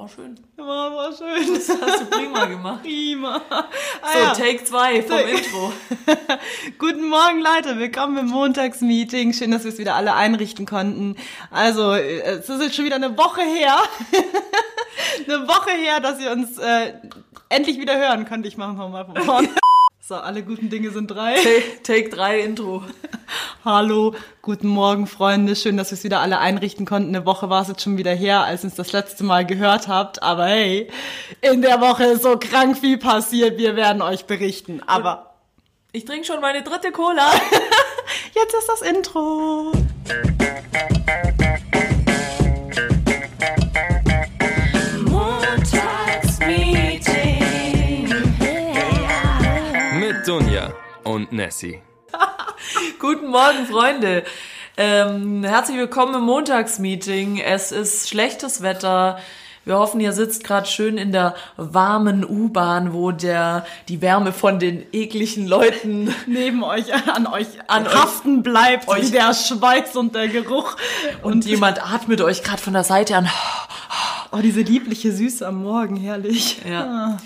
war schön. War, war schön. Das hast du prima gemacht. Prima. Ah, So, ja. Take 2 vom Take- Intro. Guten Morgen, Leute. Willkommen im Montagsmeeting. Schön, dass wir es wieder alle einrichten konnten. Also, äh, es ist jetzt schon wieder eine Woche her. eine Woche her, dass ihr uns äh, endlich wieder hören könnt. Ich mache mal von vorne. So, alle guten Dinge sind drei. Take, Take 3 Intro. Hallo, guten Morgen, Freunde. Schön, dass wir es wieder alle einrichten konnten. Eine Woche war es jetzt schon wieder her, als ihr uns das letzte Mal gehört habt. Aber hey, in der Woche ist so krank viel passiert. Wir werden euch berichten. Aber Ich trinke schon meine dritte Cola. jetzt ist das Intro. Und Nessie. Guten Morgen, Freunde. Ähm, herzlich willkommen im Montagsmeeting. Es ist schlechtes Wetter. Wir hoffen, ihr sitzt gerade schön in der warmen U-Bahn, wo der die Wärme von den ekligen Leuten Neben euch, an euch, An an euch- haften bleibt, euch- wie der Schweiß und der Geruch. und jemand atmet euch gerade von der Seite an. Oh, diese liebliche Süße am Morgen, herrlich. Ja.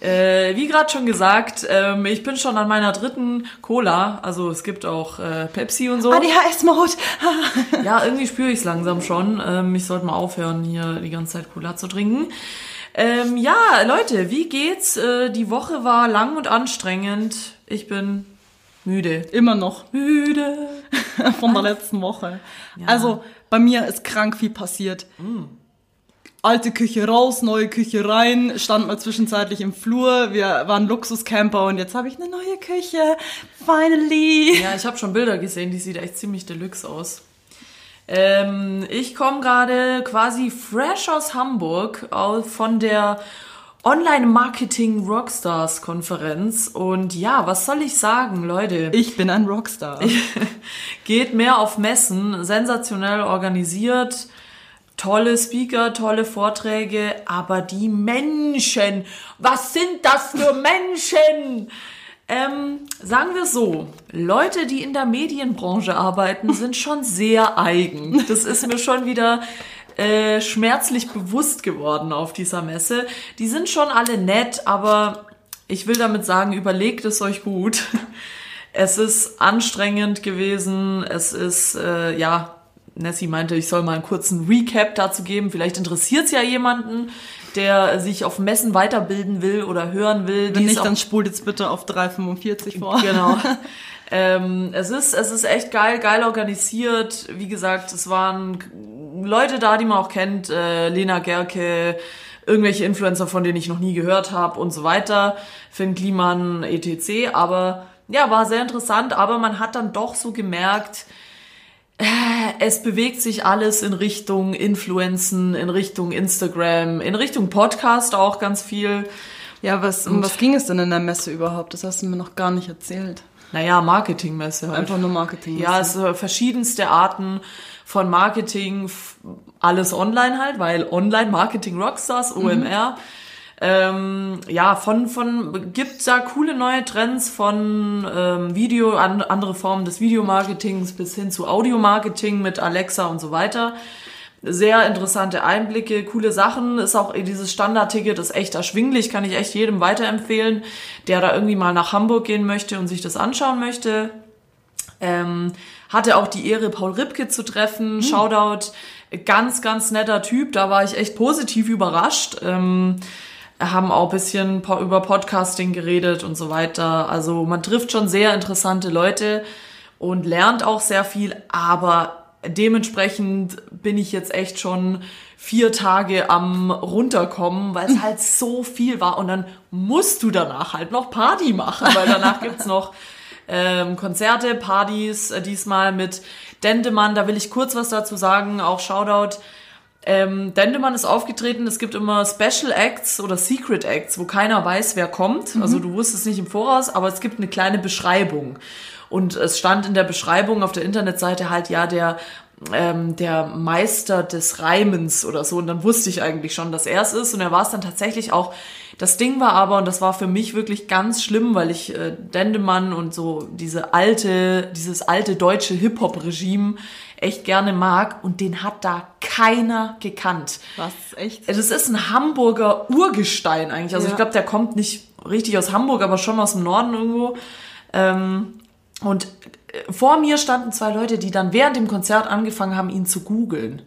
Äh, wie gerade schon gesagt, ähm, ich bin schon an meiner dritten Cola. Also es gibt auch äh, Pepsi und so. ADHS-Mode. Ja, irgendwie spüre ich es langsam schon. Ähm, ich sollte mal aufhören, hier die ganze Zeit Cola zu trinken. Ähm, ja, Leute, wie geht's? Äh, die Woche war lang und anstrengend. Ich bin müde. Immer noch. Müde. von der letzten Woche. Also bei mir ist krank viel passiert. Alte Küche raus, neue Küche rein, stand mal zwischenzeitlich im Flur. Wir waren Luxuscamper und jetzt habe ich eine neue Küche. Finally. Ja, ich habe schon Bilder gesehen, die sieht echt ziemlich deluxe aus. Ähm, ich komme gerade quasi fresh aus Hamburg von der Online-Marketing Rockstars Konferenz und ja, was soll ich sagen, Leute? Ich bin ein Rockstar. Geht mehr auf Messen, sensationell organisiert, tolle Speaker, tolle Vorträge, aber die Menschen, was sind das für Menschen? Ähm, sagen wir so, Leute, die in der Medienbranche arbeiten, sind schon sehr eigen. Das ist mir schon wieder äh, schmerzlich bewusst geworden auf dieser Messe. Die sind schon alle nett, aber ich will damit sagen, überlegt es euch gut. Es ist anstrengend gewesen. Es ist, äh, ja, Nessie meinte, ich soll mal einen kurzen Recap dazu geben. Vielleicht interessiert es ja jemanden, der sich auf Messen weiterbilden will oder hören will. Wenn nicht, dann spult jetzt bitte auf 3,45 vor. Genau. ähm, es ist, es ist echt geil, geil organisiert. Wie gesagt, es waren Leute da, die man auch kennt, äh, Lena Gerke, irgendwelche Influencer, von denen ich noch nie gehört habe und so weiter, Finn Kliman, etc. Aber ja, war sehr interessant, aber man hat dann doch so gemerkt, es bewegt sich alles in Richtung Influenzen, in Richtung Instagram, in Richtung Podcast auch ganz viel. Ja, was, um was ging es denn in der Messe überhaupt? Das hast du mir noch gar nicht erzählt. Naja, Marketingmesse halt. Einfach nur Marketing. Ja, es äh, verschiedenste Arten von Marketing, alles online halt, weil Online Marketing Rockstars, OMR. Ähm, ja, von, von, gibt da coole neue Trends von ähm, Video, an, andere Formen des Videomarketings bis hin zu Audiomarketing mit Alexa und so weiter. Sehr interessante Einblicke, coole Sachen. Ist auch dieses Standardticket ist echt erschwinglich, kann ich echt jedem weiterempfehlen, der da irgendwie mal nach Hamburg gehen möchte und sich das anschauen möchte. Ähm, hatte auch die Ehre, Paul Ripke zu treffen. Shoutout, ganz, ganz netter Typ. Da war ich echt positiv überrascht. Ähm, haben auch ein bisschen über Podcasting geredet und so weiter. Also man trifft schon sehr interessante Leute und lernt auch sehr viel, aber dementsprechend bin ich jetzt echt schon vier Tage am runterkommen, weil es halt so viel war und dann musst du danach halt noch Party machen, weil danach gibt's noch ähm, Konzerte, Partys, äh, diesmal mit Dendemann, da will ich kurz was dazu sagen, auch Shoutout. Ähm, Dendemann ist aufgetreten, es gibt immer Special Acts oder Secret Acts, wo keiner weiß, wer kommt. Also du wusstest nicht im Voraus, aber es gibt eine kleine Beschreibung. Und es stand in der Beschreibung auf der Internetseite halt, ja, der ähm, der Meister des Reimens oder so. Und dann wusste ich eigentlich schon, dass er es ist. Und er war es dann tatsächlich auch. Das Ding war aber, und das war für mich wirklich ganz schlimm, weil ich äh, Dendemann und so diese alte, dieses alte deutsche Hip-Hop-Regime echt gerne mag. Und den hat da keiner gekannt. Was, echt? Das ist ein Hamburger Urgestein eigentlich. Also Ja. ich glaube, der kommt nicht richtig aus Hamburg, aber schon aus dem Norden irgendwo. Ähm, und äh, vor mir standen zwei Leute, die dann während dem Konzert angefangen haben, ihn zu googeln.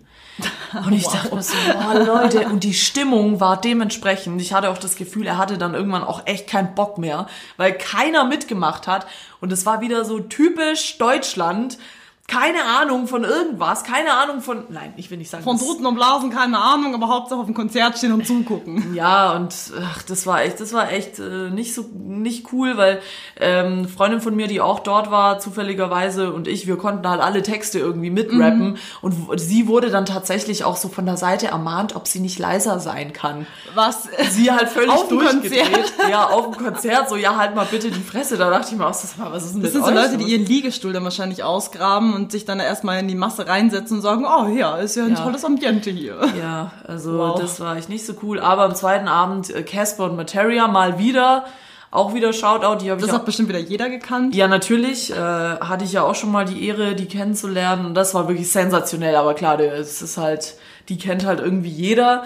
Und ich dachte mir so, boah, Leute, und die Stimmung war dementsprechend. Ich hatte auch das Gefühl, er hatte dann irgendwann auch echt keinen Bock mehr, weil keiner mitgemacht hat. Und es war wieder so typisch Deutschland. Keine Ahnung von irgendwas, keine Ahnung von, nein, ich will nicht sagen. Von das- Druten und Blasen keine Ahnung, aber Hauptsache auf dem Konzert stehen und zugucken. Ja, und ach, das war echt, das war echt äh, nicht so nicht cool, weil ähm, Freundin von mir, die auch dort war, zufälligerweise und ich, wir konnten halt alle Texte irgendwie mitrappen Mhm. und sie wurde dann tatsächlich auch so von der Seite ermahnt, ob sie nicht leiser sein kann. Was? Sie halt völlig Auf durchgedreht. Konzert? Ja, auf dem Konzert, so ja, halt mal bitte die Fresse. Da dachte ich mir auch, das war, was ist denn Das mit sind so euch Leute, die ihren Liegestuhl dann wahrscheinlich ausgraben und sich dann erstmal in die Masse reinsetzen und sagen, oh ja, ist ja ein Ja. tolles Ambiente hier. Ja, also Wow. das war echt nicht so cool. Aber am zweiten Abend äh, Casper und Materia mal wieder. Auch wieder Shoutout, die ich Das auch hat bestimmt wieder jeder gekannt. Ja, natürlich. Äh, hatte ich ja auch schon mal die Ehre, die kennenzulernen. Und das war wirklich sensationell. Aber klar, es ist halt, die kennt halt irgendwie jeder.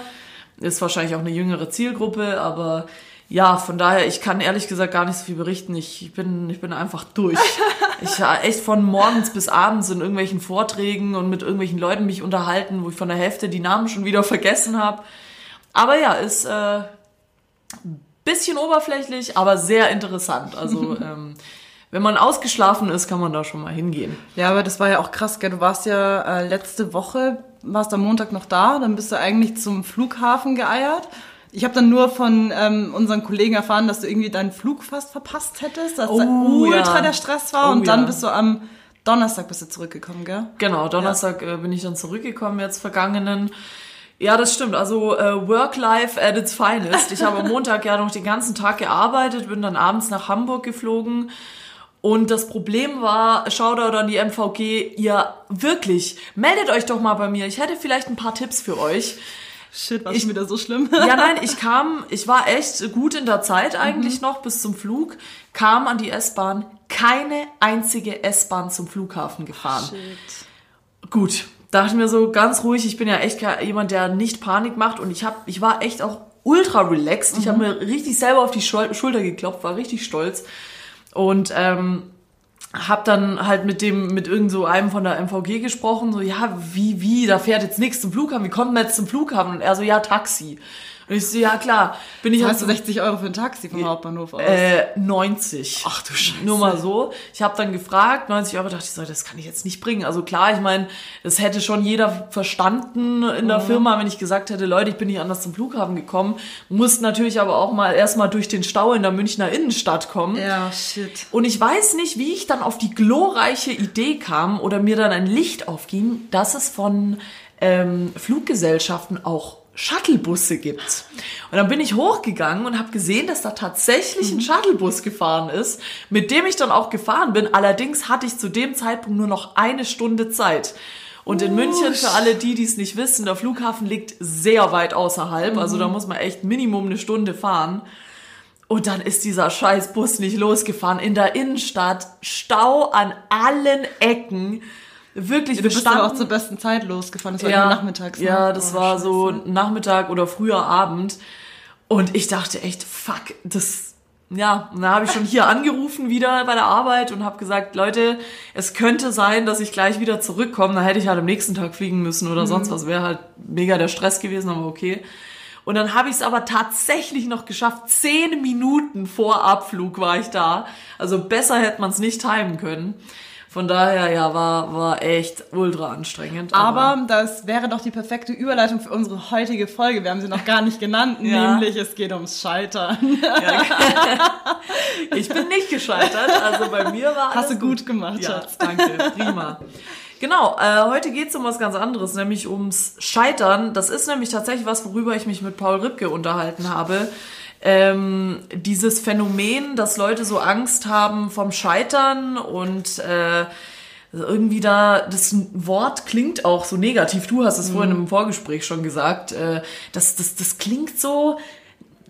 Ist wahrscheinlich auch eine jüngere Zielgruppe. Aber ja, von daher, ich kann ehrlich gesagt gar nicht so viel berichten. Ich bin, ich bin einfach durch. Ich war echt von morgens bis abends in irgendwelchen Vorträgen und mit irgendwelchen Leuten mich unterhalten, wo ich von der Hälfte die Namen schon wieder vergessen habe. Aber ja, ist äh, bisschen oberflächlich, aber sehr interessant. Also ähm, wenn man ausgeschlafen ist, kann man da schon mal hingehen. Ja, aber das war ja auch krass, gell? Du warst ja äh, letzte Woche, warst am Montag noch da, dann bist du eigentlich zum Flughafen geeiert. Ich habe dann nur von ähm, unseren Kollegen erfahren, dass du irgendwie deinen Flug fast verpasst hättest, dass da Oh, ultra ja. der Stress war Oh, und dann ja. bist du am Donnerstag bist du zurückgekommen, gell? Genau, Donnerstag äh, bin ich dann zurückgekommen, jetzt vergangenen. Ja, das stimmt. Also äh, Work-Life at its finest. Ich habe am Montag ja noch den ganzen Tag gearbeitet, bin dann abends nach Hamburg geflogen. Und das Problem war, Shoutout an die MVG, ihr wirklich, meldet euch doch mal bei mir. Ich hätte vielleicht ein paar Tipps für euch. Shit, war schon wieder so schlimm. Ja, nein, ich kam, ich war echt gut in der Zeit eigentlich noch bis zum Flug, kam an die S-Bahn, keine einzige S-Bahn zum Flughafen gefahren. Gut, dachte mir so ganz ruhig, ich bin ja echt jemand, der nicht Panik macht und ich hab, ich war echt auch ultra relaxed. Ich habe mir richtig selber auf die Schul Schulter geklopft, war richtig stolz und ähm, hab dann halt mit dem, mit irgend so einem von der MVG gesprochen, so, ja, wie, wie, da fährt jetzt nichts zum Flughafen, wie kommt man jetzt zum Flughafen? Und er so, ja, Taxi. Und ich so, ja, klar, bin ich Hast du 60 Euro für ein Taxi vom Hauptbahnhof aus? äh, 90. Ach du Scheiße. Nur mal so. Ich habe dann gefragt, 90 Euro, dachte ich so, das kann ich jetzt nicht bringen. Also klar, ich meine, das hätte schon jeder verstanden in Mhm. der Firma, wenn ich gesagt hätte, Leute, ich bin nicht anders zum Flughafen gekommen. Musste natürlich aber auch mal erstmal durch den Stau in der Münchner Innenstadt kommen. Ja, shit. Und ich weiß nicht, wie ich dann auf die glorreiche Idee kam oder mir dann ein Licht aufging, dass es von ähm, Fluggesellschaften auch Shuttlebusse gibt. Und dann bin ich hochgegangen und habe gesehen, dass da tatsächlich ein Shuttlebus gefahren ist, mit dem ich dann auch gefahren bin. Allerdings hatte ich zu dem Zeitpunkt nur noch eine Stunde Zeit. Und in München, für alle die, die es nicht wissen, der Flughafen liegt sehr weit außerhalb. Also da muss man echt Minimum eine Stunde fahren. Und dann ist dieser scheiß Bus nicht losgefahren. In der Innenstadt, Stau an allen Ecken. Wirklich, Du wir bist aber auch zur besten Zeit losgefahren. Das war ja, nachmittags. Ne? ja, das Oh, war so Scheiße. Nachmittag oder früher Abend. Und ich dachte echt, fuck, das, ja, und da habe ich schon hier angerufen wieder bei der Arbeit und habe gesagt, Leute, es könnte sein, dass ich gleich wieder zurückkomme. Da hätte ich halt am nächsten Tag fliegen müssen oder sonst was. Wäre halt mega der Stress gewesen, aber okay. Und dann habe ich es aber tatsächlich noch geschafft. Zehn Minuten vor Abflug war ich da. Also besser hätte man es nicht timen können. Von daher, ja, war, war echt ultra anstrengend. Aber das wäre doch die perfekte Überleitung für unsere heutige Folge. Wir haben sie noch gar nicht genannt, Ja. nämlich es geht ums Scheitern. Ich bin nicht gescheitert, also bei mir war Hast du gut gemacht, Ja, Schatz. danke, prima. Genau, äh, heute geht's um was ganz anderes, nämlich ums Scheitern. Das ist nämlich tatsächlich was, worüber ich mich mit Paul Ripke unterhalten habe. Ähm, dieses Phänomen, dass Leute so Angst haben vom Scheitern und äh, irgendwie da, das Wort klingt auch so negativ. Du hast es vorhin Mhm. im Vorgespräch schon gesagt. Äh, das, das, das klingt so,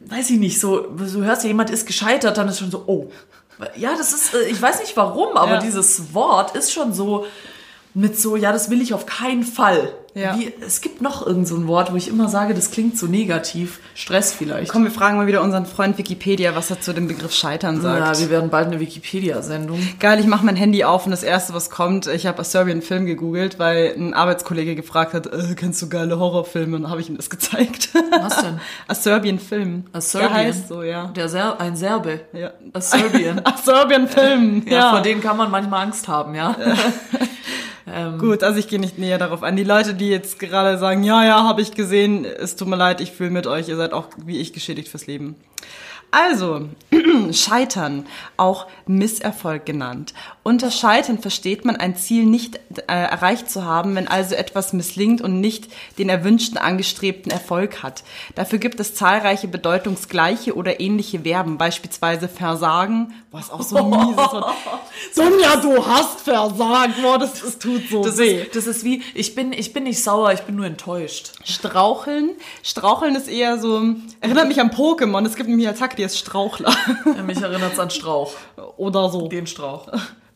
weiß ich nicht, so, du hörst, jemand ist gescheitert, dann ist schon so, oh. Ja, das ist, äh, ich weiß nicht warum, aber Ja. dieses Wort ist schon so mit so, ja, das will ich auf keinen Fall. Ja. Wie, es gibt noch irgend so ein Wort, wo ich immer sage, das klingt so negativ. Stress vielleicht. Komm, wir fragen mal wieder unseren Freund Wikipedia, was er zu dem Begriff Scheitern sagt. ja, wir werden bald eine Wikipedia-Sendung. Geil, ich mache mein Handy auf und das erste, was kommt, ich habe Serbian Film gegoogelt, weil ein Arbeitskollege gefragt hat, äh, kennst du geile Horrorfilme? Und dann habe ich ihm das gezeigt. Was denn? A Serbian Film. A Serbian? Der heißt so, ja. Der Ser ein Serbe. ja. A Serbian. A Serbian Film. Ja, Ja, vor denen kann man manchmal Angst haben, ja. Ähm, Gut, also ich gehe nicht näher darauf an. Die Leute, die jetzt gerade sagen, ja, ja, habe ich gesehen, es tut mir leid, ich fühle mit euch, ihr seid auch wie ich geschädigt fürs Leben. Also, Scheitern, auch Misserfolg genannt. Unter Scheitern versteht man ein Ziel nicht äh, erreicht zu haben, wenn also etwas misslingt und nicht den erwünschten angestrebten Erfolg hat. Dafür gibt es zahlreiche bedeutungsgleiche oder ähnliche Verben, beispielsweise Versagen, was auch so ein mieses Wort. Sonja, du hast versagt, boah, das, das tut so das, weh. ist, das ist wie, ich bin, ich bin nicht sauer, ich bin nur enttäuscht. Straucheln. Straucheln ist eher so, erinnert mich an Pokémon. Es gibt nämlich Attacke, die ist Strauchler. Ja, mich erinnert es an Strauch. Oder so. Den Strauch.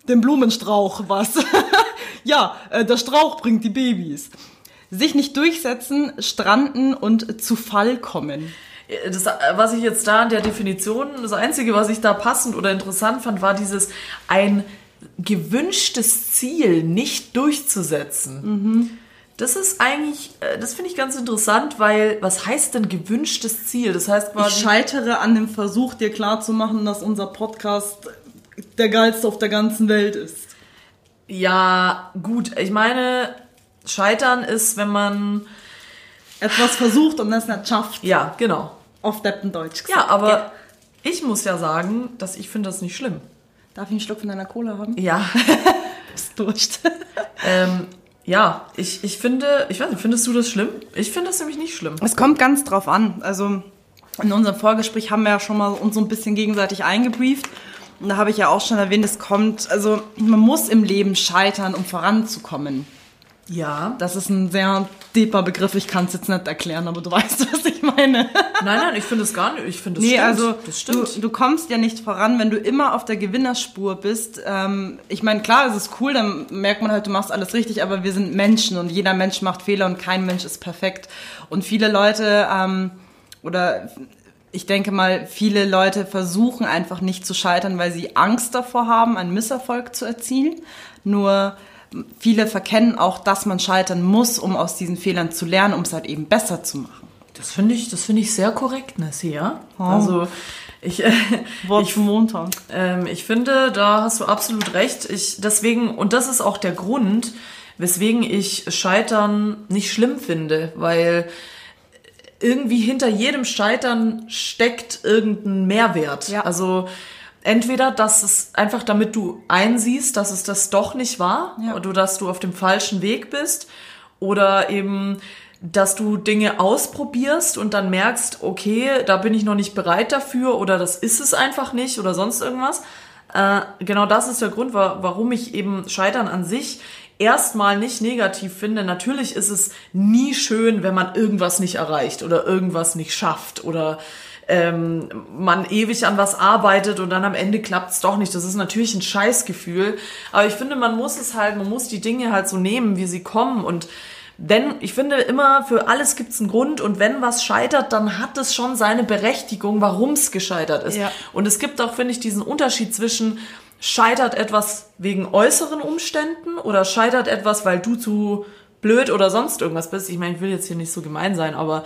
Den Blumenstrauch, was? ja, äh, der Strauch bringt die Babys. Sich nicht durchsetzen, stranden und zu Fall kommen. Das, was ich jetzt da in der Definition, das Einzige, was ich da passend oder interessant fand, war dieses ein gewünschtes Ziel nicht durchzusetzen. Das ist eigentlich, äh, das finde ich ganz interessant, weil was heißt denn gewünschtes Ziel? Das heißt Ich quasi. scheitere an dem Versuch, dir klarzumachen, dass unser Podcast der geilste auf der ganzen Welt ist. Ja, gut, ich meine, Scheitern ist, wenn man. Etwas versucht und das nicht schafft. Ja, genau. Auf Deppendeutsch Ja, aber ich muss ja sagen, dass ich finde das nicht schlimm. Darf ich einen Schluck von deiner Cola haben? Ja. Bist Durst. ähm, ja, ich, ich finde, ich weiß nicht, findest du das schlimm? Ich finde das nämlich nicht schlimm. Es kommt ganz drauf an. Also in unserem Vorgespräch haben wir ja schon mal uns so ein bisschen gegenseitig eingebrieft. Und da habe ich ja auch schon erwähnt, es kommt, also man muss im Leben scheitern, um voranzukommen. Ja. Das ist ein sehr deeper Begriff, ich kann es jetzt nicht erklären, aber du weißt, was ich meine. Nein, nein, ich finde es gar nicht. Ich finde das Nee, stimmt. also das stimmt. Du, du kommst ja nicht voran, wenn du immer auf der Gewinnerspur bist. Ähm, ich meine, klar, es ist cool, dann merkt man halt, du machst alles richtig, aber wir sind Menschen und jeder Mensch macht Fehler und kein Mensch ist perfekt. Und viele Leute, ähm, oder ich denke mal, viele Leute versuchen einfach nicht zu scheitern, weil sie Angst davor haben, einen Misserfolg zu erzielen. Nur viele verkennen auch, dass man scheitern muss, um aus diesen Fehlern zu lernen, um es halt eben besser zu machen. Das finde ich, das finde ich sehr korrekt, Nessie, ja. Also ich, äh, ich, Montag. ähm, ich finde, da hast du absolut recht. Ich deswegen und das ist auch der Grund, weswegen ich Scheitern nicht schlimm finde, weil irgendwie hinter jedem Scheitern steckt irgendein Mehrwert. Ja. Also entweder, dass es einfach damit du einsiehst, dass es das doch nicht war, Ja. oder dass du auf dem falschen Weg bist, oder eben, dass du Dinge ausprobierst und dann merkst, okay, da bin ich noch nicht bereit dafür, oder das ist es einfach nicht, oder sonst irgendwas. Äh, genau das ist der Grund, wa warum ich eben Scheitern an sich erstmal nicht negativ finde. Natürlich ist es nie schön, wenn man irgendwas nicht erreicht oder irgendwas nicht schafft oder ähm, man ewig an was arbeitet und dann am Ende klappt es doch nicht. Das ist natürlich ein Scheißgefühl. Aber ich finde, man muss es halt, man muss die Dinge halt so nehmen, wie sie kommen und denn ich finde immer, für alles gibt es einen Grund und wenn was scheitert, dann hat es schon seine Berechtigung, warum es gescheitert ist. Ja. Und es gibt auch, finde ich, diesen Unterschied zwischen scheitert etwas wegen äußeren Umständen oder scheitert etwas, weil du zu blöd oder sonst irgendwas bist. Ich meine, ich will jetzt hier nicht so gemein sein, aber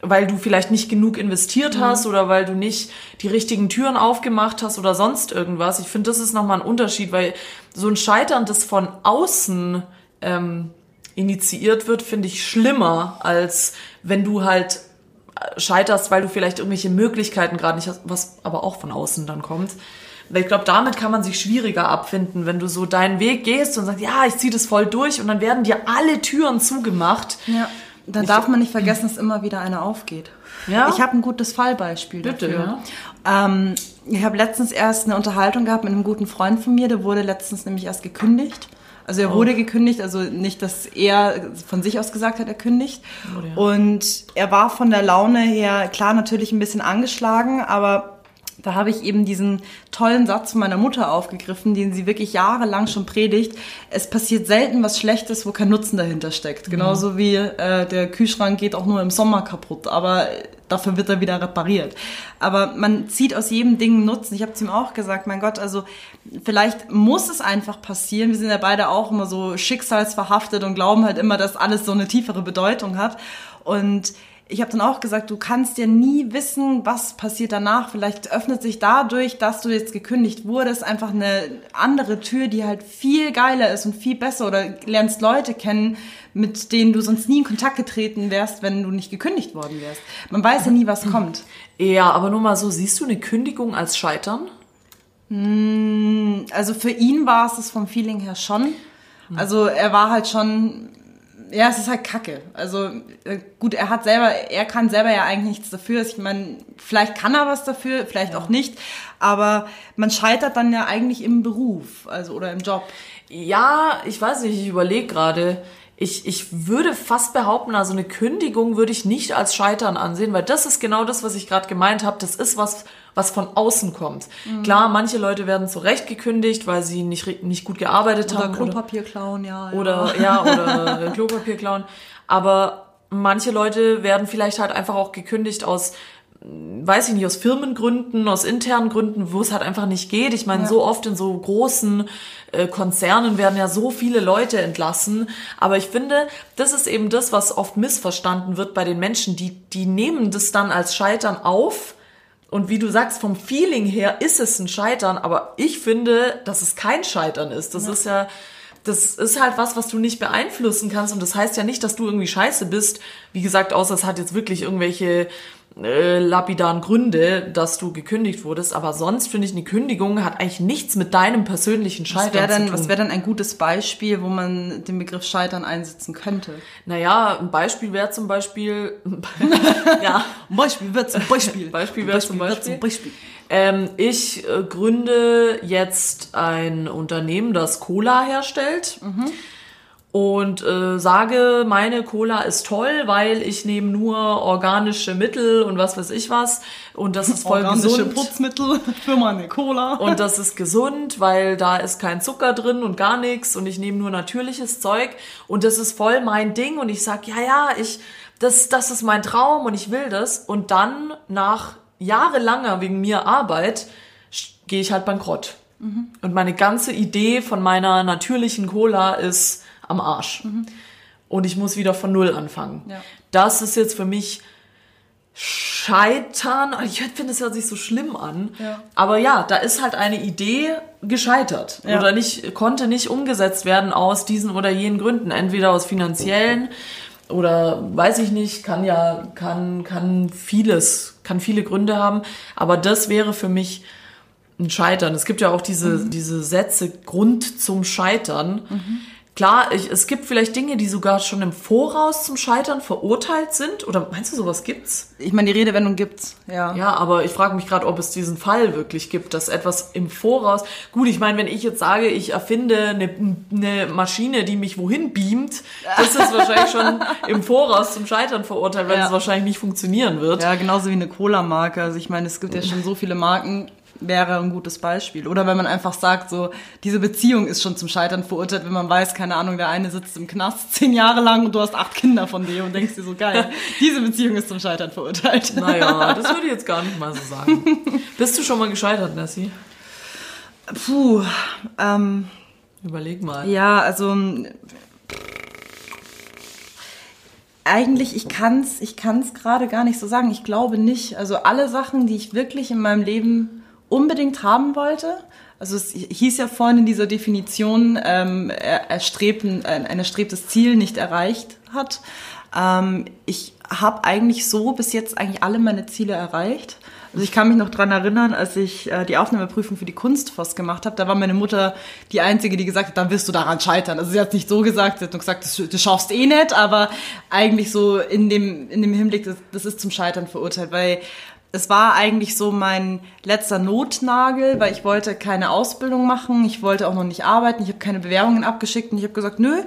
weil du vielleicht nicht genug investiert hast oder weil du nicht die richtigen Türen aufgemacht hast oder sonst irgendwas. Ich finde, das ist nochmal ein Unterschied, weil so ein Scheitern, das von außen ähm, initiiert wird, finde ich schlimmer, als wenn du halt scheiterst, weil du vielleicht irgendwelche Möglichkeiten gerade nicht hast, was aber auch von außen dann kommt. Weil ich glaube, damit kann man sich schwieriger abfinden, wenn du so deinen Weg gehst und sagst, ja, ich ziehe das voll durch und dann werden dir alle Türen zugemacht. Ja. Dann darf man nicht vergessen, dass immer wieder einer aufgeht. Ja? Ich habe ein gutes Fallbeispiel Bitte, dafür. Ähm, ich habe letztens erst eine Unterhaltung gehabt mit einem guten Freund von mir, der wurde letztens nämlich erst gekündigt. Also er wurde gekündigt, also nicht, dass er von sich aus gesagt hat, er kündigt. Wurde, ja. Und er war von der Laune her, klar, natürlich ein bisschen angeschlagen, aber da habe ich eben diesen tollen Satz von meiner Mutter aufgegriffen, den sie wirklich jahrelang schon predigt. Es passiert selten was Schlechtes, wo kein Nutzen dahinter steckt. Genauso wie äh, der Kühlschrank geht auch nur im Sommer kaputt, aber dafür wird er wieder repariert. Aber man zieht aus jedem Ding Nutzen. Ich habe zu ihm auch gesagt, mein Gott, also vielleicht muss es einfach passieren. Wir sind ja beide auch immer so schicksalsverhaftet und glauben halt immer, dass alles so eine tiefere Bedeutung hat. Und ich habe dann auch gesagt, du kannst ja nie wissen, was passiert danach. Vielleicht öffnet sich dadurch, dass du jetzt gekündigt wurdest, einfach eine andere Tür, die halt viel geiler ist und viel besser oder lernst Leute kennen, mit denen du sonst nie in Kontakt getreten wärst, wenn du nicht gekündigt worden wärst. Man weiß ja nie, was kommt. Ja, aber nur mal so, siehst du eine Kündigung als Scheitern? Also für ihn war es das vom Feeling her schon. Also er war halt schon, ja, es ist halt Kacke. Also äh, gut, er hat selber, er kann selber ja eigentlich nichts dafür. Ich meine, vielleicht kann er was dafür, vielleicht auch nicht. Aber man scheitert dann ja eigentlich im Beruf, also oder im Job. Ja, ich weiß nicht, ich überlege gerade. Ich, ich würde fast behaupten, also eine Kündigung würde ich nicht als Scheitern ansehen, weil das ist genau das, was ich gerade gemeint habe. Das ist was, was von außen kommt. Klar, manche Leute werden zu Recht gekündigt, weil sie nicht, nicht gut gearbeitet Oder haben. Klopapier klauen, ja. Oder ja, oder Klopapier klauen. Aber manche Leute werden vielleicht halt einfach auch gekündigt aus, weiß ich nicht, aus Firmengründen, aus internen Gründen, wo es halt einfach nicht geht. Ich meine, Ja. so oft in so großen äh, Konzernen werden ja so viele Leute entlassen. Aber ich finde, das ist eben das, was oft missverstanden wird bei den Menschen. Die, die nehmen das dann als Scheitern auf. Und wie du sagst, vom Feeling her ist es ein Scheitern, aber ich finde, dass es kein Scheitern ist. Das ist ja, das ist halt was, was du nicht beeinflussen kannst. Und das heißt ja nicht, dass du irgendwie scheiße bist. Wie gesagt, außer es hat jetzt wirklich irgendwelche äh, lapidaren Gründe, dass du gekündigt wurdest. Aber sonst finde ich, eine Kündigung hat eigentlich nichts mit deinem persönlichen Scheitern wäre zu tun. was wäre denn ein gutes Beispiel, wo man den Begriff Scheitern einsetzen könnte? naja, ein Beispiel wäre zum Beispiel, ja, Beispiel wird zum Beispiel. Beispiel wäre zum wird Beispiel. zum Beispiel. Ähm, ich äh, gründe jetzt ein Unternehmen, das Cola herstellt. Und äh, sage, meine Cola ist toll, weil ich nehme nur organische Mittel und was weiß ich was. Und das ist voll Organische gesund. Putzmittel für meine Cola. Und das ist gesund, weil da ist kein Zucker drin und gar nichts und ich nehme nur natürliches Zeug und das ist voll mein Ding und ich sag, ja, ja, ich, das, das ist mein Traum und ich will das und dann nach jahrelanger wegen mir Arbeit gehe ich halt bankrott. Und meine ganze Idee von meiner natürlichen Cola ist am Arsch. Und ich muss wieder von Null anfangen. Ja. Das ist jetzt für mich Scheitern, ich finde, es hört sich so schlimm an. Ja. Aber ja, da ist halt eine Idee gescheitert Ja. oder nicht, konnte nicht umgesetzt werden aus diesen oder jenen Gründen. Entweder aus finanziellen oder weiß ich nicht, kann ja, kann, kann vieles, kann viele Gründe haben. Aber das wäre für mich ein Scheitern. Es gibt ja auch diese, diese Sätze, Grund zum Scheitern. Klar, ich, es gibt vielleicht Dinge, die sogar schon im Voraus zum Scheitern verurteilt sind. Oder meinst du, sowas gibt's? Ich meine, die Redewendung gibt's, ja. Ja, aber ich frage mich gerade, ob es diesen Fall wirklich gibt, dass etwas im Voraus. Gut, ich meine, wenn ich jetzt sage, ich erfinde eine, eine Maschine, die mich wohin beamt, das ist wahrscheinlich schon im Voraus zum Scheitern verurteilt, weil Ja. es wahrscheinlich nicht funktionieren wird. Ja, genauso wie eine Cola-Marke. Also ich meine, es gibt ja schon so viele Marken, wäre ein gutes Beispiel. Oder wenn man einfach sagt, so, diese Beziehung ist schon zum Scheitern verurteilt, wenn man weiß, keine Ahnung, der eine sitzt im Knast zehn Jahre lang und du hast acht Kinder von dir und denkst dir so, geil, diese Beziehung ist zum Scheitern verurteilt. Naja, das würde ich jetzt gar nicht mal so sagen. Bist du schon mal gescheitert, Nessie? Puh, ähm, Überleg mal. Ja, also eigentlich ich kann's, ich kann's gerade gar nicht so sagen. Ich glaube nicht. Also alle Sachen, die ich wirklich in meinem Leben unbedingt haben wollte. Also es hieß ja vorhin in dieser Definition, ähm, er, erstrebten, ein, ein erstrebtes Ziel nicht erreicht hat. Ähm, ich habe eigentlich so bis jetzt eigentlich alle meine Ziele erreicht. Also ich kann mich noch dran erinnern, als ich äh, die Aufnahmeprüfung für die Kunstfoss gemacht habe, da war meine Mutter die Einzige, die gesagt hat, dann wirst du daran scheitern. Also sie hat nicht so gesagt, sie hat nur gesagt, das, du schaffst eh nicht, aber eigentlich so in dem, in dem Hinblick, das, das ist zum Scheitern verurteilt, weil es war eigentlich so mein letzter Notnagel, weil ich wollte keine Ausbildung machen, ich wollte auch noch nicht arbeiten, ich habe keine Bewerbungen abgeschickt und ich habe gesagt, nö,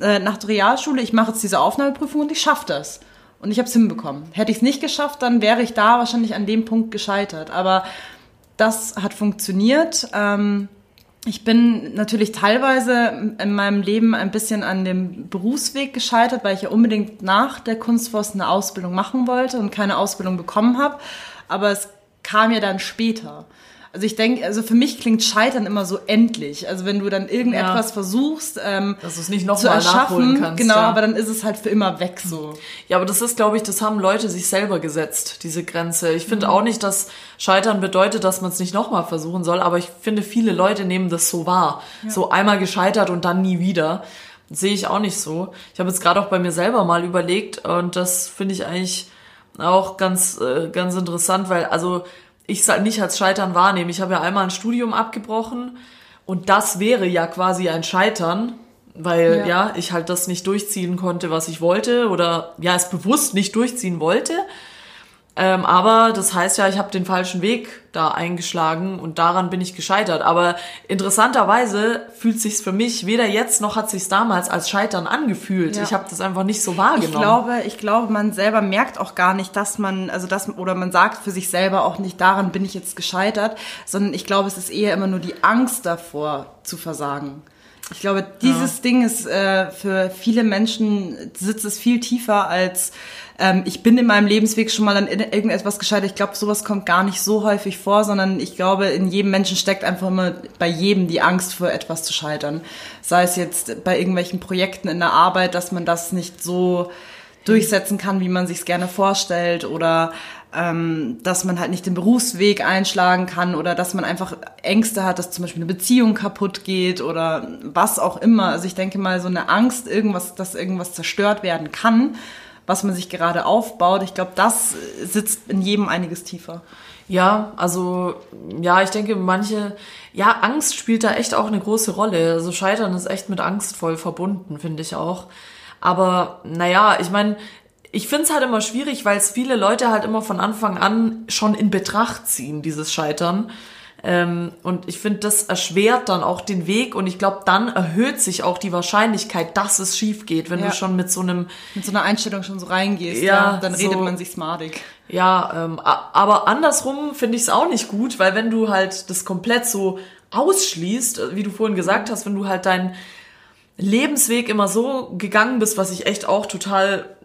äh, nach der Realschule, ich mache jetzt diese Aufnahmeprüfung und ich schaffe das. Und ich habe es hinbekommen. Hätte ich es nicht geschafft, dann wäre ich da wahrscheinlich an dem Punkt gescheitert. Aber das hat funktioniert. Ähm, ich bin natürlich teilweise in meinem Leben ein bisschen an dem Berufsweg gescheitert, weil ich ja unbedingt nach der Kunstforst eine Ausbildung machen wollte und keine Ausbildung bekommen habe. Aber es kam ja dann später. Also ich denke, also für mich klingt Scheitern immer so endlich. Also wenn du dann irgendetwas Ja. versuchst ähm, Dass du es nicht noch zu mal erschaffen, nachholen kannst, genau, ja. aber dann ist es halt für immer weg so. Ja, aber das ist, glaube ich, das haben Leute sich selber gesetzt, diese Grenze. Ich Mhm. finde auch nicht, dass Scheitern bedeutet, dass man es nicht nochmal versuchen soll, aber ich finde, viele Leute nehmen das so wahr. So einmal gescheitert und dann nie wieder. Sehe ich auch nicht so. Ich habe jetzt gerade auch bei mir selber mal überlegt und das finde ich eigentlich auch ganz, äh, ganz interessant, weil also ich nicht als Scheitern wahrnehme. Ich habe ja einmal ein Studium abgebrochen und das wäre ja quasi ein Scheitern, weil Ja. ja. ich halt das nicht durchziehen konnte, was ich wollte oder ja es bewusst nicht durchziehen wollte. Ähm, aber das heißt ja, ich habe den falschen Weg da eingeschlagen und daran bin ich gescheitert. Aber interessanterweise fühlt sich's für mich weder jetzt noch hat sich's damals als Scheitern angefühlt. Ja. Ich habe das einfach nicht so wahrgenommen. Ich glaube, ich glaube, man selber merkt auch gar nicht, dass man, also das, oder man sagt für sich selber auch nicht, daran bin ich jetzt gescheitert, sondern ich glaube, es ist eher immer nur die Angst davor zu versagen. Ich glaube, dieses Ding ist äh, für viele Menschen sitzt es viel tiefer als ähm, ich bin in meinem Lebensweg schon mal an irgendetwas gescheitert. Ich glaube, sowas kommt gar nicht so häufig vor, sondern ich glaube, in jedem Menschen steckt einfach immer bei jedem die Angst vor etwas zu scheitern. Sei es jetzt bei irgendwelchen Projekten in der Arbeit, dass man das nicht so durchsetzen kann, wie man sich es gerne vorstellt oder ähm, dass man halt nicht den Berufsweg einschlagen kann oder dass man einfach Ängste hat, dass zum Beispiel eine Beziehung kaputt geht oder was auch immer. Also ich denke mal, so eine Angst, irgendwas, dass irgendwas zerstört werden kann, was man sich gerade aufbaut, ich glaube, das sitzt in jedem einiges tiefer. Ja, also ja, ich denke, manche, ja, Angst spielt da echt auch eine große Rolle. Also Scheitern ist echt mit Angst voll verbunden, finde ich auch. Aber naja, ich meine, ich finde es halt immer schwierig, weil es viele Leute halt immer von Anfang an schon in Betracht ziehen, dieses Scheitern. Ähm, und ich finde, das erschwert dann auch den Weg und ich glaube, dann erhöht sich auch die Wahrscheinlichkeit, dass es schief geht, wenn Ja. du schon mit so einem Mit so einer Einstellung schon so reingehst, Ja, ja, dann redet so- man sich smartig. Ja, ähm, aber andersrum finde ich es auch nicht gut, weil wenn du halt das komplett so ausschließt, äh, wie du vorhin gesagt hast, wenn du halt deinen Lebensweg immer so gegangen bist, was ich echt auch total,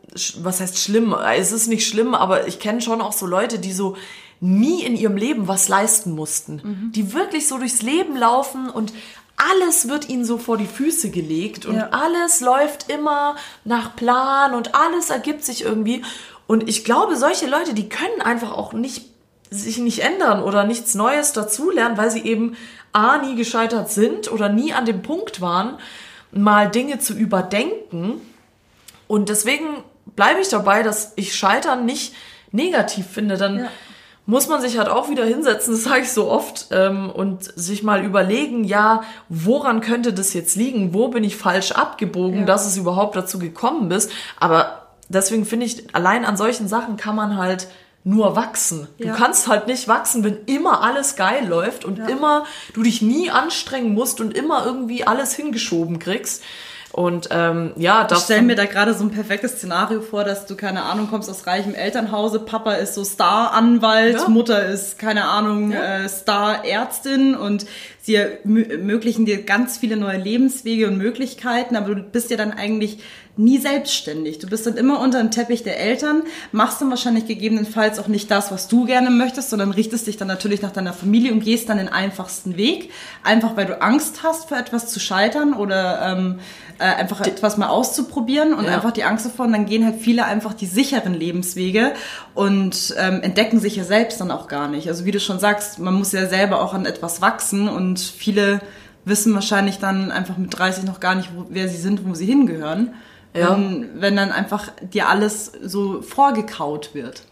was heißt schlimm, es ist nicht schlimm, aber ich kenne schon auch so Leute, die so nie in ihrem Leben was leisten mussten, die wirklich so durchs Leben laufen und alles wird ihnen so vor die Füße gelegt und Ja. alles läuft immer nach Plan und alles ergibt sich irgendwie. Und ich glaube, solche Leute, die können einfach auch nicht sich nicht ändern oder nichts Neues dazulernen, weil sie eben A, nie gescheitert sind oder nie an dem Punkt waren, mal Dinge zu überdenken. Und deswegen bleibe ich dabei, dass ich Scheitern nicht negativ finde. Dann Ja. muss man sich halt auch wieder hinsetzen, das sage ich so oft, ähm, und sich mal überlegen, ja, woran könnte das jetzt liegen? Wo bin ich falsch abgebogen, Ja. dass es überhaupt dazu gekommen ist? Aber deswegen finde ich, allein an solchen Sachen kann man halt nur wachsen. Du Ja. kannst halt nicht wachsen, wenn immer alles geil läuft und immer du dich nie anstrengen musst und immer irgendwie alles hingeschoben kriegst. Und ähm, ja, Ich das stelle mir da gerade so ein perfektes Szenario vor, dass du, keine Ahnung, kommst aus reichem Elternhause, Papa ist so Star-Anwalt, Ja. Mutter ist, keine Ahnung, Ja. äh, Star-Ärztin und sie ermö- ermöglichen dir ganz viele neue Lebenswege und Möglichkeiten, aber du bist ja dann eigentlich nie selbstständig. Du bist dann immer unter dem Teppich der Eltern, machst dann wahrscheinlich gegebenenfalls auch nicht das, was du gerne möchtest, sondern richtest dich dann natürlich nach deiner Familie und gehst dann den einfachsten Weg, einfach weil du Angst hast, für etwas zu scheitern oder ähm, äh, einfach etwas mal auszuprobieren und Ja. einfach die Angst davor. Und dann gehen halt viele einfach die sicheren Lebenswege und ähm, entdecken sich ja selbst dann auch gar nicht. Also wie du schon sagst, man muss ja selber auch an etwas wachsen und viele wissen wahrscheinlich dann einfach mit 30 noch gar nicht, wo, wer sie sind, wo sie hingehören. Ja. Wenn, wenn dann einfach dir alles so vorgekaut wird.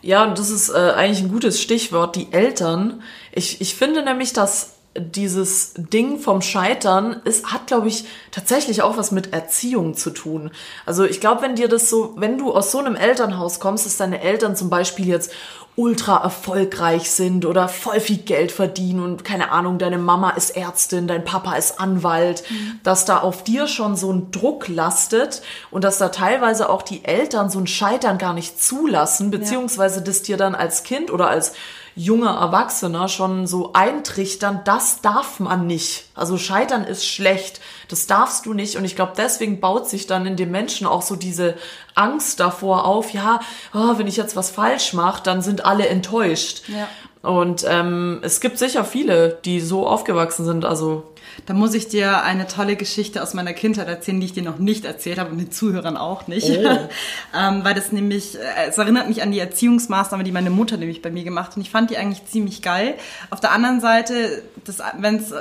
Ja, und das ist äh, eigentlich ein gutes Stichwort, die Eltern. Ich, ich finde nämlich, dass dieses Ding vom Scheitern ist, hat, glaube ich, tatsächlich auch was mit Erziehung zu tun. Also ich glaube, wenn dir das so, wenn du aus so einem Elternhaus kommst, dass deine Eltern zum Beispiel jetzt ultra erfolgreich sind oder voll viel Geld verdienen und keine Ahnung, deine Mama ist Ärztin, dein Papa ist Anwalt, mhm. dass da auf dir schon so ein Druck lastet und dass da teilweise auch die Eltern so ein Scheitern gar nicht zulassen, beziehungsweise ja. das dir dann als Kind oder als junger Erwachsener schon so eintrichtern, das darf man nicht. Also scheitern ist schlecht, das darfst du nicht. Und ich glaube, deswegen baut sich dann in dem Menschen auch so diese Angst davor auf, ja, oh, wenn ich jetzt was falsch mache, dann sind alle enttäuscht. Ja. Und ähm, es gibt sicher viele, die so aufgewachsen sind. Also da muss ich dir eine tolle Geschichte aus meiner Kindheit erzählen, die ich dir noch nicht erzählt habe und den Zuhörern auch nicht. Oh. ähm, weil das nämlich, äh, es erinnert mich an die Erziehungsmaßnahme, die meine Mutter nämlich bei mir gemacht hat. Und ich fand die eigentlich ziemlich geil. Auf der anderen Seite, wenn es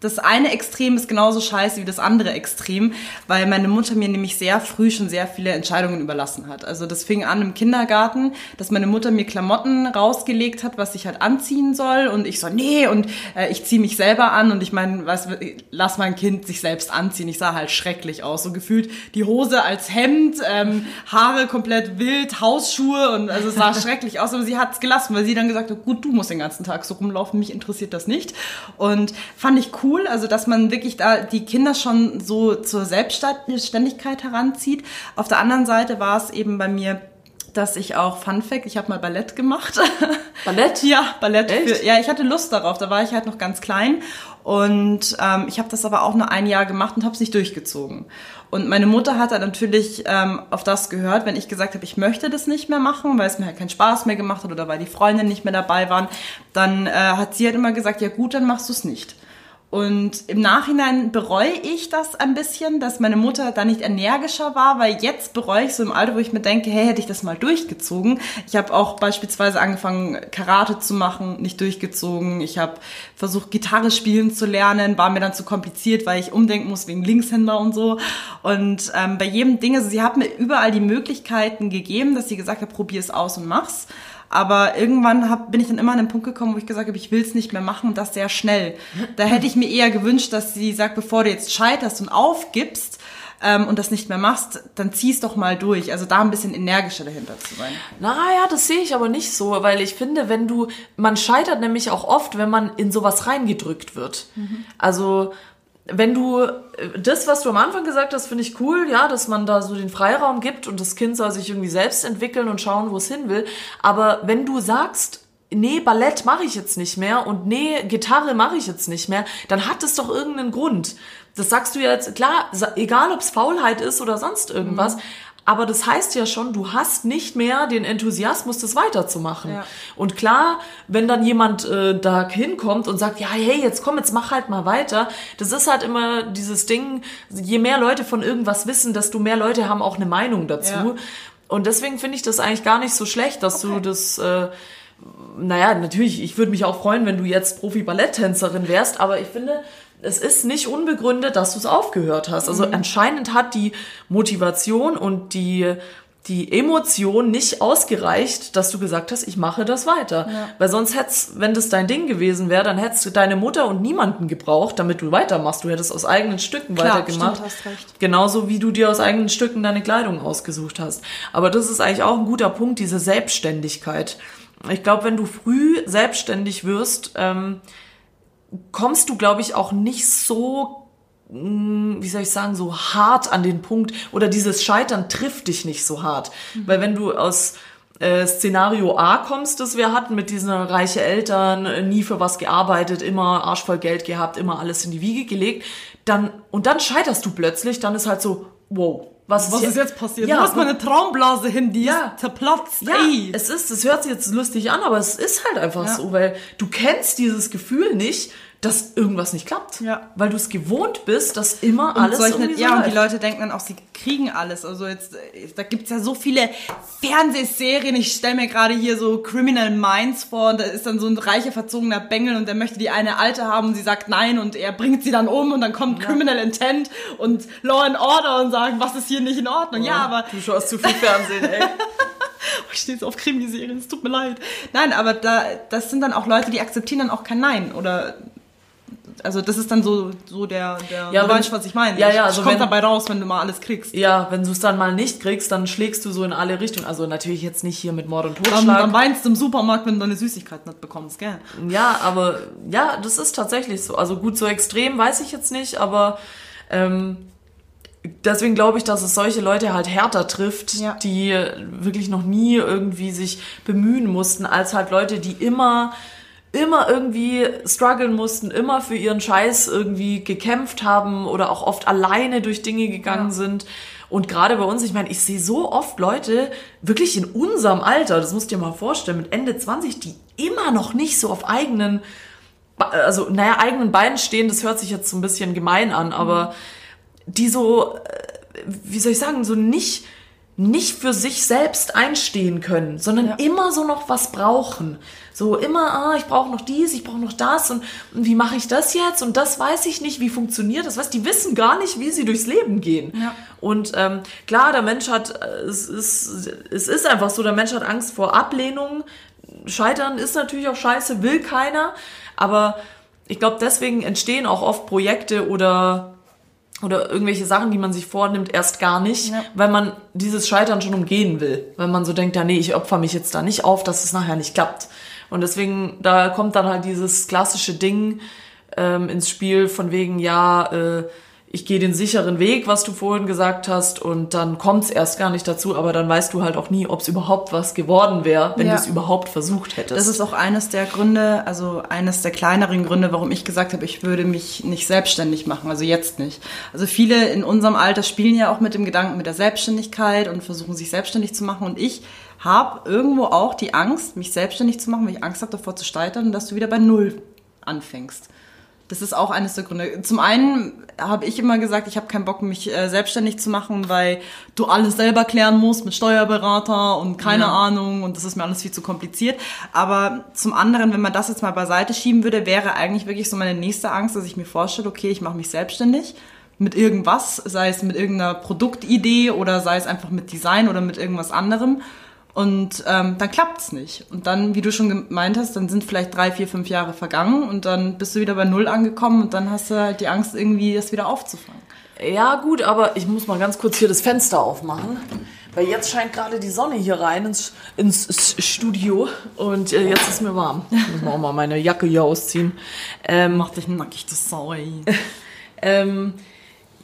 das eine Extrem ist genauso scheiße wie das andere Extrem, weil meine Mutter mir nämlich sehr früh schon sehr viele Entscheidungen überlassen hat. Also das fing an im Kindergarten, dass meine Mutter mir Klamotten rausgelegt hat, was ich halt anziehen soll. Und ich so, nee, und äh, ich ziehe mich selber an. Und ich meine, was, lass mein Kind sich selbst anziehen. Ich sah halt schrecklich aus, so gefühlt die Hose als Hemd, ähm, Haare komplett wild, Hausschuhe. Und also es sah schrecklich aus, aber sie hat es gelassen, weil sie dann gesagt hat, gut, du musst den ganzen Tag so rumlaufen, mich interessiert das nicht. Und fand ich cool cool, also dass man wirklich da die Kinder schon so zur Selbstständigkeit heranzieht. Auf der anderen Seite war es eben bei mir dass ich auch Fun Fact, ich habe mal Ballett gemacht. Ballett? ja, Ballett. Für, ja, ich hatte Lust darauf. Da war ich halt noch ganz klein und ähm, ich habe das aber auch nur ein Jahr gemacht und habe es nicht durchgezogen. Und meine Mutter hat dann natürlich ähm, auf das gehört, wenn ich gesagt habe, ich möchte das nicht mehr machen, weil es mir halt keinen Spaß mehr gemacht hat oder weil die Freunde nicht mehr dabei waren, dann äh, hat sie halt immer gesagt, ja gut, dann machst du es nicht. Und im Nachhinein bereue ich das ein bisschen, dass meine Mutter da nicht energischer war, weil jetzt bereue ich so im Alter, wo ich mir denke, hey, hätte ich das mal durchgezogen. Ich habe auch beispielsweise angefangen, Karate zu machen, nicht durchgezogen. Ich habe versucht, Gitarre spielen zu lernen, war mir dann zu kompliziert, weil ich umdenken muss wegen Linkshänder und so. Und ähm, bei jedem Ding, also sie hat mir überall die Möglichkeiten gegeben, dass sie gesagt hat, probier es aus und mach's. Aber irgendwann hab, bin ich dann immer an den Punkt gekommen, wo ich gesagt habe, ich will es nicht mehr machen und das sehr schnell. Da hätte ich mir eher gewünscht, dass sie sagt, bevor du jetzt scheiterst und aufgibst, ähm, und das nicht mehr machst, dann zieh's doch mal durch. Also da ein bisschen energischer dahinter zu sein. Naja, das sehe ich aber nicht so, weil ich finde, wenn du, man scheitert nämlich auch oft, wenn man in sowas reingedrückt wird. Mhm. Also wenn du das, was du am Anfang gesagt hast, finde ich cool, ja, dass man da so den Freiraum gibt und das Kind soll sich irgendwie selbst entwickeln und schauen, wo es hin will. Aber wenn du sagst, nee, Ballett mache ich jetzt nicht mehr und nee, Gitarre mache ich jetzt nicht mehr, dann hat es doch irgendeinen Grund. Das sagst du jetzt, klar, egal ob es Faulheit ist oder sonst irgendwas, mhm. Aber das heißt ja schon, du hast nicht mehr den Enthusiasmus, das weiterzumachen. Ja. Und klar, wenn dann jemand äh, da hinkommt und sagt, ja, hey, jetzt komm, jetzt mach halt mal weiter. Das ist halt immer dieses Ding, je mehr Leute von irgendwas wissen, desto mehr Leute haben auch eine Meinung dazu. Ja. Und deswegen finde ich das eigentlich gar nicht so schlecht, dass okay. du das... Äh, naja, natürlich, ich würde mich auch freuen, wenn du jetzt Profi-Balletttänzerin wärst, aber ich finde, es ist nicht unbegründet, dass du es aufgehört hast. Also mhm. anscheinend hat die Motivation und die die Emotion nicht ausgereicht, dass du gesagt hast, ich mache das weiter. Ja. Weil sonst hätt's, wenn das dein Ding gewesen wäre, dann hättest du deine Mutter und niemanden gebraucht, damit du weitermachst. Du hättest aus eigenen Stücken Klar, weitergemacht. Stimmt, hast recht. Genauso wie du dir aus eigenen Stücken deine Kleidung ausgesucht hast. Aber das ist eigentlich auch ein guter Punkt, diese Selbstständigkeit. Ich glaube, wenn du früh selbstständig wirst, ähm, kommst du, glaube ich, auch nicht so, mm, wie soll ich sagen, so hart an den Punkt oder dieses Scheitern trifft dich nicht so hart. Mhm. Weil wenn du aus äh, Szenario A kommst, das wir hatten, mit diesen reiche Eltern, äh, nie für was gearbeitet, immer arschvoll Geld gehabt, immer alles in die Wiege gelegt, dann, und dann scheiterst du plötzlich, dann ist halt so, wow, was, was ist jetzt passiert? Ja, du hast meine Traumblase hin, die ja, ist zerplatzt. Ja, ey. es ist, es hört sich jetzt lustig an, aber es ist halt einfach ja. so, weil du kennst dieses Gefühl nicht dass irgendwas nicht klappt. Ja. Weil du es gewohnt bist, dass immer und alles solche, irgendwie so Ja, läuft. und die Leute denken dann auch, sie kriegen alles. Also jetzt, da gibt's ja so viele Fernsehserien. Ich stelle mir gerade hier so Criminal Minds vor und da ist dann so ein reicher, verzogener Bengel und der möchte die eine Alte haben und sie sagt nein und er bringt sie dann um und dann kommt ja. Criminal Intent und Law and Order und sagen, was ist hier nicht in Ordnung. Oh, ja, aber... Du schaust zu viel Fernsehen, ey. ich stehe jetzt auf Krimiserien, es tut mir leid. Nein, aber da, das sind dann auch Leute, die akzeptieren dann auch kein Nein oder Also das ist dann so, so der, der Ja, du weißt, was ich meine. Ja, ja, also kommt wenn- dabei raus, wenn du mal alles kriegst. Ja, wenn du es dann mal nicht kriegst, dann schlägst du so in alle Richtungen. Also natürlich jetzt nicht hier mit Mord und Dann, Totschlag. dann weinst du im Supermarkt, wenn du deine Süßigkeit nicht bekommst, gell? Ja, aber ja, das ist tatsächlich so. Also gut, so extrem weiß ich jetzt nicht, aber ähm, deswegen glaube ich, dass es solche Leute halt härter trifft, Ja. die wirklich noch nie irgendwie sich bemühen mussten, als halt Leute, die immer immer irgendwie strugglen mussten, immer für ihren Scheiß irgendwie gekämpft haben oder auch oft alleine durch Dinge gegangen Ja. sind. Und gerade bei uns, ich meine, ich sehe so oft Leute, wirklich in unserem Alter, das musst du dir mal vorstellen, mit Ende 20, die immer noch nicht so auf eigenen, also naja, eigenen Beinen stehen, das hört sich jetzt so ein bisschen gemein an, aber die so, äh, wie soll ich sagen, so nicht, nicht für sich selbst einstehen können, sondern Ja. immer so noch was brauchen. So immer, ah, ich brauche noch dies, ich brauche noch das und, und wie mache ich das jetzt und das weiß ich nicht, wie funktioniert das, was die wissen gar nicht, wie sie durchs Leben gehen. Ja. Und ähm, klar, der Mensch hat, äh, es ist, es ist einfach so, der Mensch hat Angst vor Ablehnung. Scheitern ist natürlich auch scheiße, will keiner, aber ich glaube, deswegen entstehen auch oft Projekte oder oder irgendwelche Sachen, die man sich vornimmt, erst gar nicht, Ja. weil man dieses Scheitern schon umgehen will. Weil man so denkt, ja, nee, ich opfer mich jetzt da nicht auf, dass es nachher nicht klappt. Und deswegen, da kommt dann halt dieses klassische Ding ähm, ins Spiel von wegen, ja, äh, ich gehe den sicheren Weg, was du vorhin gesagt hast, und dann kommt es erst gar nicht dazu, aber dann weißt du halt auch nie, ob es überhaupt was geworden wäre, wenn Ja. du es überhaupt versucht hättest. Das ist auch eines der Gründe, also eines der kleineren Gründe, warum ich gesagt habe, ich würde mich nicht selbstständig machen, also jetzt nicht. Also viele in unserem Alter spielen ja auch mit dem Gedanken mit der Selbstständigkeit und versuchen sich selbstständig zu machen und ich habe irgendwo auch die Angst, mich selbstständig zu machen, weil ich Angst habe davor zu scheitern und dass du wieder bei Null anfängst. Das ist auch eines der Gründe. Zum einen habe ich immer gesagt, ich habe keinen Bock, mich äh, selbstständig zu machen, weil du alles selber klären musst mit Steuerberater und keine Ja. Ahnung und das ist mir alles viel zu kompliziert. Aber zum anderen, wenn man das jetzt mal beiseite schieben würde, wäre eigentlich wirklich so meine nächste Angst, dass ich mir vorstelle, okay, ich mache mich selbstständig mit irgendwas, sei es mit irgendeiner Produktidee oder sei es einfach mit Design oder mit irgendwas anderem. Und ähm, dann klappt's nicht. Und dann, wie du schon gemeint hast, dann sind vielleicht drei, vier, fünf Jahre vergangen und dann bist du wieder bei Null angekommen und dann hast du halt die Angst, irgendwie das wieder aufzufangen. Ja, gut, aber ich muss mal ganz kurz hier das Fenster aufmachen. Weil jetzt scheint gerade die Sonne hier rein ins, ins Studio und äh, jetzt ist mir warm. Muss man auch mal meine Jacke hier ausziehen. Ähm, Mach dich nackig, das Sau, ähm,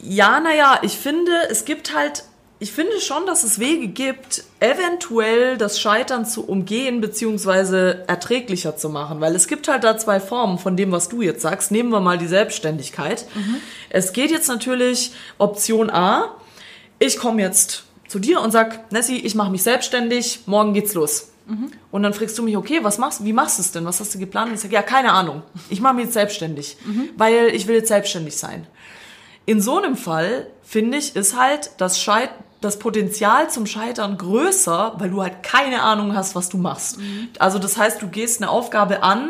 ja, naja, ich finde, es gibt halt, ich finde schon, dass es Wege gibt, eventuell das Scheitern zu umgehen beziehungsweise erträglicher zu machen. Weil es gibt halt da zwei Formen von dem, was du jetzt sagst. Nehmen wir mal die Selbstständigkeit. Es geht jetzt natürlich Option A. Ich komme jetzt zu dir und sag, Nessie, ich mache mich selbstständig, morgen geht's los. Und dann fragst du mich, okay, was machst wie machst du es denn? Was hast du geplant? Und ich sage, ja, keine Ahnung. Ich mache mich jetzt selbstständig, weil ich will jetzt selbstständig sein. In so einem Fall, finde ich, ist halt das, Scheit das Potenzial zum Scheitern größer, weil du halt keine Ahnung hast, was du machst. Also das heißt, du gehst eine Aufgabe an,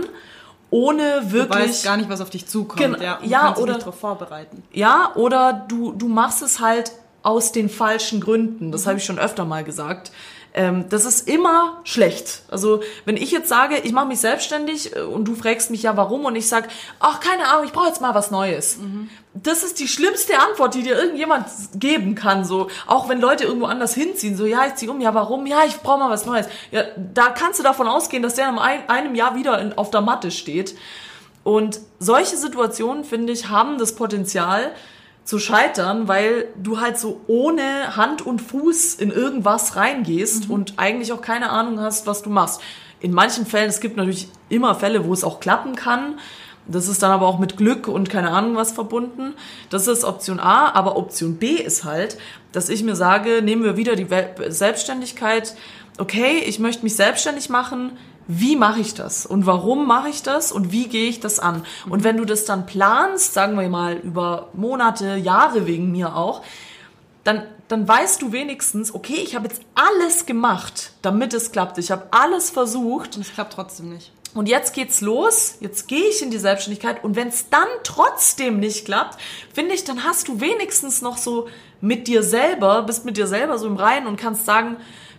ohne Du wirklich... weißt gar nicht, was auf dich zukommt. Genau, ja, Du ja, kannst dich oder- nicht darauf vorbereiten. Ja, oder du, du machst es halt aus den falschen Gründen. Das habe ich schon öfter mal gesagt. Ähm, das ist immer schlecht. Also wenn ich jetzt sage, ich mache mich selbstständig äh, und du fragst mich ja warum und ich sag, ach keine Ahnung, ich brauche jetzt mal was Neues. Das ist die schlimmste Antwort, die dir irgendjemand geben kann. So auch wenn Leute irgendwo anders hinziehen, so ja ich ziehe um, ja warum, ja ich brauche mal was Neues. Ja, da kannst du davon ausgehen, dass der in ein, einem Jahr wieder in, auf der Matte steht. Und solche Situationen, finde ich, haben das Potenzial zu scheitern, weil du halt so ohne Hand und Fuß in irgendwas reingehst und eigentlich auch keine Ahnung hast, was du machst. In manchen Fällen, es gibt natürlich immer Fälle, wo es auch klappen kann. Das ist dann aber auch mit Glück und keine Ahnung was verbunden. Das ist Option A, aber Option B ist halt, dass ich mir sage, nehmen wir wieder die Selbstständigkeit. Okay, ich möchte mich selbstständig machen wie mache ich das und warum mache ich das und wie gehe ich das an? Und wenn du das dann planst, sagen wir mal über Monate, Jahre wegen mir auch, dann, dann weißt du wenigstens, okay, ich habe jetzt alles gemacht, damit es klappt. Ich habe alles versucht Und es klappt trotzdem nicht. und jetzt geht's los, jetzt gehe ich in die Selbstständigkeit und wenn es dann trotzdem nicht klappt, finde ich, dann hast du wenigstens noch so mit dir selber, bist mit dir selber so im Reinen und kannst sagen,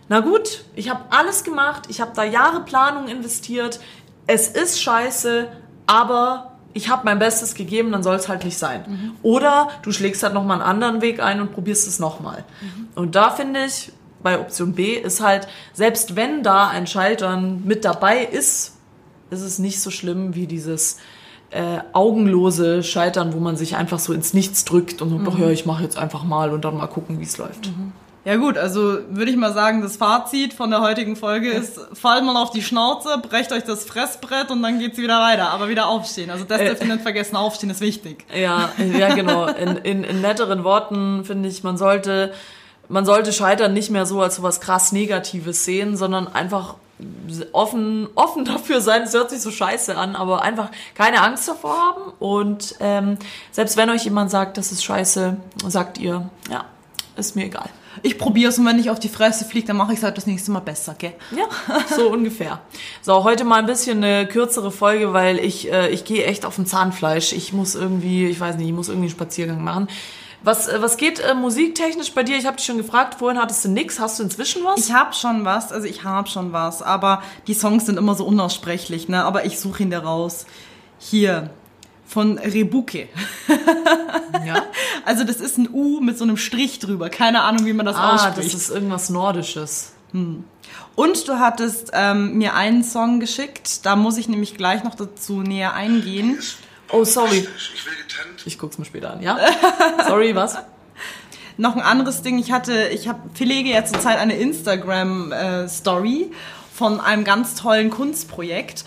na gut, ich habe alles gemacht, ich habe da Jahre Planung investiert, es ist scheiße, aber ich habe mein Bestes gegeben, dann soll es halt nicht sein. Oder du schlägst halt nochmal einen anderen Weg ein und probierst es nochmal. Und da finde ich, bei Option B ist halt, selbst wenn da ein Scheitern mit dabei ist, ist es nicht so schlimm wie dieses äh, augenlose Scheitern, wo man sich einfach so ins Nichts drückt und sagt, doch ja, ich mache jetzt einfach mal und dann mal gucken, wie es läuft. Ja gut, also würde ich mal sagen, das Fazit von der heutigen Folge ist, fallt mal auf die Schnauze, brecht euch das Fressbrett und dann geht's wieder weiter. Aber wieder aufstehen. Also das dürft ihr nicht vergessen, aufstehen ist wichtig. Ja, ja genau. In, in, in netteren Worten finde ich, man sollte, man sollte Scheitern nicht mehr so als so was krass Negatives sehen, sondern einfach offen, offen dafür sein. Es hört sich so scheiße an, aber einfach keine Angst davor haben. Und ähm, selbst wenn euch jemand sagt, das ist scheiße, sagt ihr, ja, ist mir egal. Ich probiere es und wenn ich auf die Fresse fliege, dann mache ich es halt das nächste Mal besser, gell? Ja, so ungefähr. So, heute mal ein bisschen eine kürzere Folge, weil ich, äh, ich gehe echt auf dem Zahnfleisch. Ich muss irgendwie, ich weiß nicht, ich muss irgendwie einen Spaziergang machen. Was, äh, was geht äh, musiktechnisch bei dir? Ich habe dich schon gefragt, vorhin hattest du nix. Hast du inzwischen was? Ich habe schon was, also ich habe schon was, aber die Songs sind immer so unaussprechlich, ne? Aber ich suche ihn da raus. Hier, von Rebuke. ja. Also das ist ein U mit so einem Strich drüber. Keine Ahnung, wie man das Ah, ausspricht. das ist irgendwas Nordisches. Und du hattest ähm, mir einen Song geschickt. Da muss ich nämlich gleich noch dazu näher eingehen. Oh, sorry. Ich will getrennt. Ich guck's mir später an, ja? Sorry, was? Noch ein anderes Ding. Ich hatte, ich habe pflege ja zurzeit eine Instagram äh, Story von einem ganz tollen Kunstprojekt.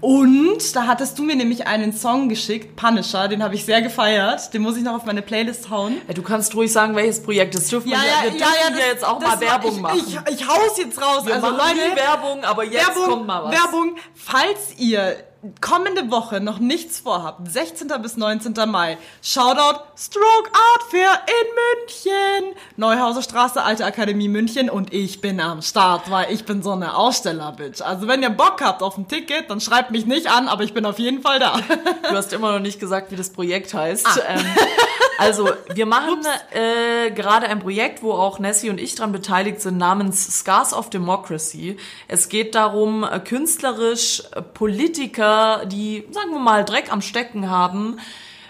Und da hattest du mir nämlich einen Song geschickt, Punisher, den habe ich sehr gefeiert. Den muss ich noch auf meine Playlist hauen. Ja, du kannst ruhig sagen, welches Projekt das dürfen wir, wir dürfen ja, jetzt auch mal das Werbung ich, machen. Ich, ich hau's jetzt raus. wir also machen Leute, Werbung, aber jetzt Werbung, kommt mal was. Werbung, falls ihr kommende Woche noch nichts vorhabt, 16. bis 19. Mai, Shoutout Stroke Art Fair in München, Neuhauser Straße, Alte Akademie München und ich bin am Start, weil ich bin so eine Aussteller-Bitch. Also wenn ihr Bock habt auf ein Ticket, dann schreibt mich nicht an, aber ich bin auf jeden Fall da. Du hast immer noch nicht gesagt, wie das Projekt heißt. Ah. Ähm, also, wir machen äh, gerade ein Projekt, wo auch Nessie und ich dran beteiligt sind, namens Scars of Democracy. Es geht darum, äh, künstlerisch äh, Politiker, die, sagen wir mal, Dreck am Stecken haben,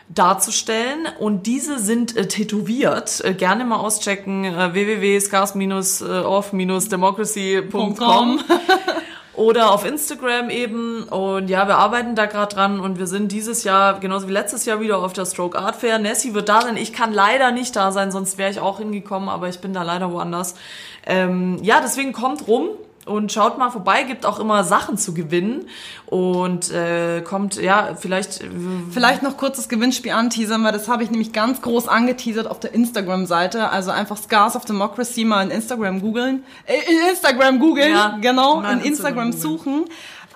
darzustellen und diese sind äh, tätowiert. Äh, gerne mal auschecken äh, www.scars-off-democracy.com oder auf Instagram eben. Und ja, wir arbeiten da gerade dran und wir sind dieses Jahr, genauso wie letztes Jahr, wieder auf der Stroke Art Fair. Nessie wird da sein. Ich kann leider nicht da sein, sonst wäre ich auch hingekommen, aber ich bin da leider woanders. Ähm, ja, deswegen kommt rum. Und schaut mal vorbei, gibt auch immer Sachen zu gewinnen. Und äh, kommt, ja, vielleicht. Äh, Vielleicht noch kurz das Gewinnspiel anteasern, weil das habe ich nämlich ganz groß angeteasert auf der Instagram-Seite. Also einfach Scars of Democracy mal in Instagram googeln. Äh, in Instagram googeln, Ja, genau, in in Instagram Instagram suchen.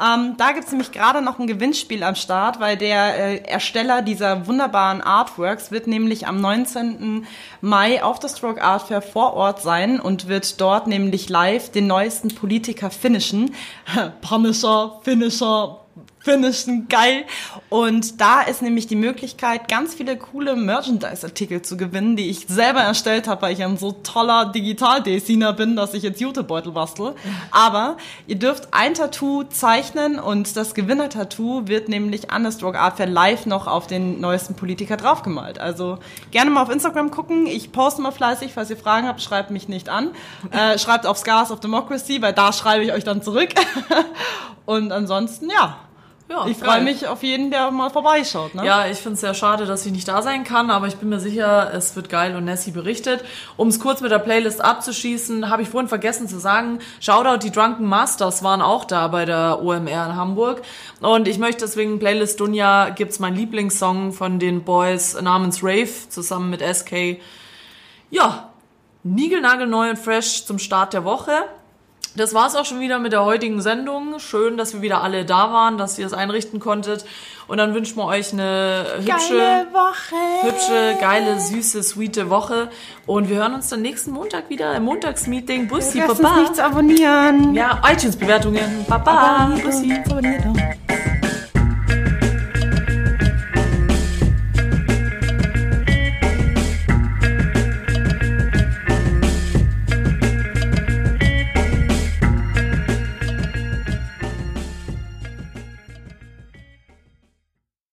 Ähm, da gibt's nämlich gerade noch ein Gewinnspiel am Start, weil der äh, Ersteller dieser wunderbaren Artworks wird nämlich am 19. Mai auf der Stroke Art Fair vor Ort sein und wird dort nämlich live den neuesten Politiker finishen. Punisher, Finisher, finishen, geil. Und da ist nämlich die Möglichkeit, ganz viele coole Merchandise-Artikel zu gewinnen, die ich selber erstellt habe, weil ich ein so toller Digital-Designer bin, dass ich jetzt Jutebeutel bastel. Aber ihr dürft ein Tattoo zeichnen und das Gewinner-Tattoo wird nämlich an der Stroke Art Fair live noch auf den neuesten Politiker draufgemalt. Also gerne mal auf Instagram gucken. Ich poste mal fleißig, falls ihr Fragen habt, schreibt mich nicht an. Äh, schreibt auf Scars of Democracy, weil da schreibe ich euch dann zurück. Und ansonsten, ja. Ja, Ich freue mich auf jeden, der mal vorbeischaut. Ne? Ja, ich finde es sehr schade, dass ich nicht da sein kann, aber ich bin mir sicher, es wird geil und Nessie berichtet. Um es kurz mit der Playlist abzuschießen, habe ich vorhin vergessen zu sagen, Shoutout, die Drunken Masters waren auch da bei der OMR in Hamburg. Und ich möchte deswegen Playlist Dunja gibt's mein Lieblingssong von den Boys namens Rave zusammen mit SK. Ja, niegelnagelneu und fresh zum Start der Woche. Das war's auch schon wieder mit der heutigen Sendung. Schön, dass wir wieder alle da waren, dass ihr es einrichten konntet. Und dann wünschen wir euch eine hübsche, Geile Woche. hübsche, geile, süße, sweete Woche. Und wir hören uns dann nächsten Montag wieder im Montagsmeeting. Bussi, Vergesst Baba. uns nicht zu abonnieren. Ja, iTunes-Bewertungen. Baba, Bussi. Abonnieren.